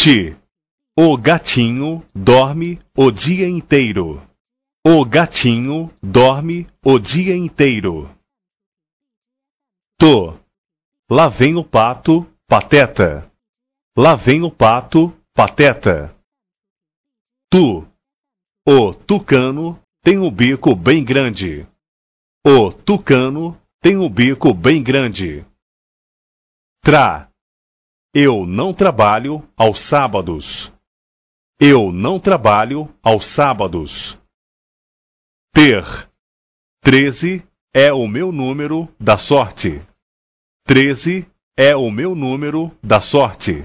Ti. O gatinho dorme o dia inteiro. O gatinho dorme o dia inteiro. To. Lá vem o pato, pateta. Lá vem o pato, pateta. Tu. O tucano tem o bico bem grande. O tucano tem o bico bem grande. Tra. Eu não trabalho aos sábados. Eu não trabalho aos sábados. Ter. Treze é o meu número da sorte. Treze é o meu número da sorte.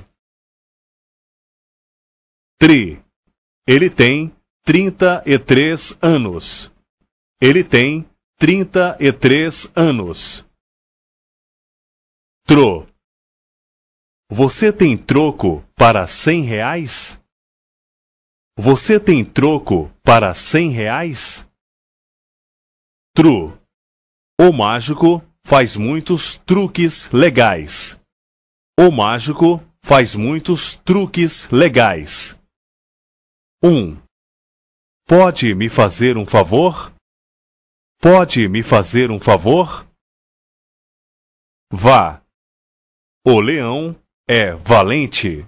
Tri. Ele tem trinta e três anos. Ele tem trinta e três anos. Tro. Você tem troco para cem reais? Você tem troco para cem reais? Tru. O mágico faz muitos truques legais. O mágico faz muitos truques legais. 1. Um. Pode me fazer um favor? Pode me fazer um favor? Vá. O leão é valente.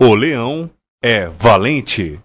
O leão é valente.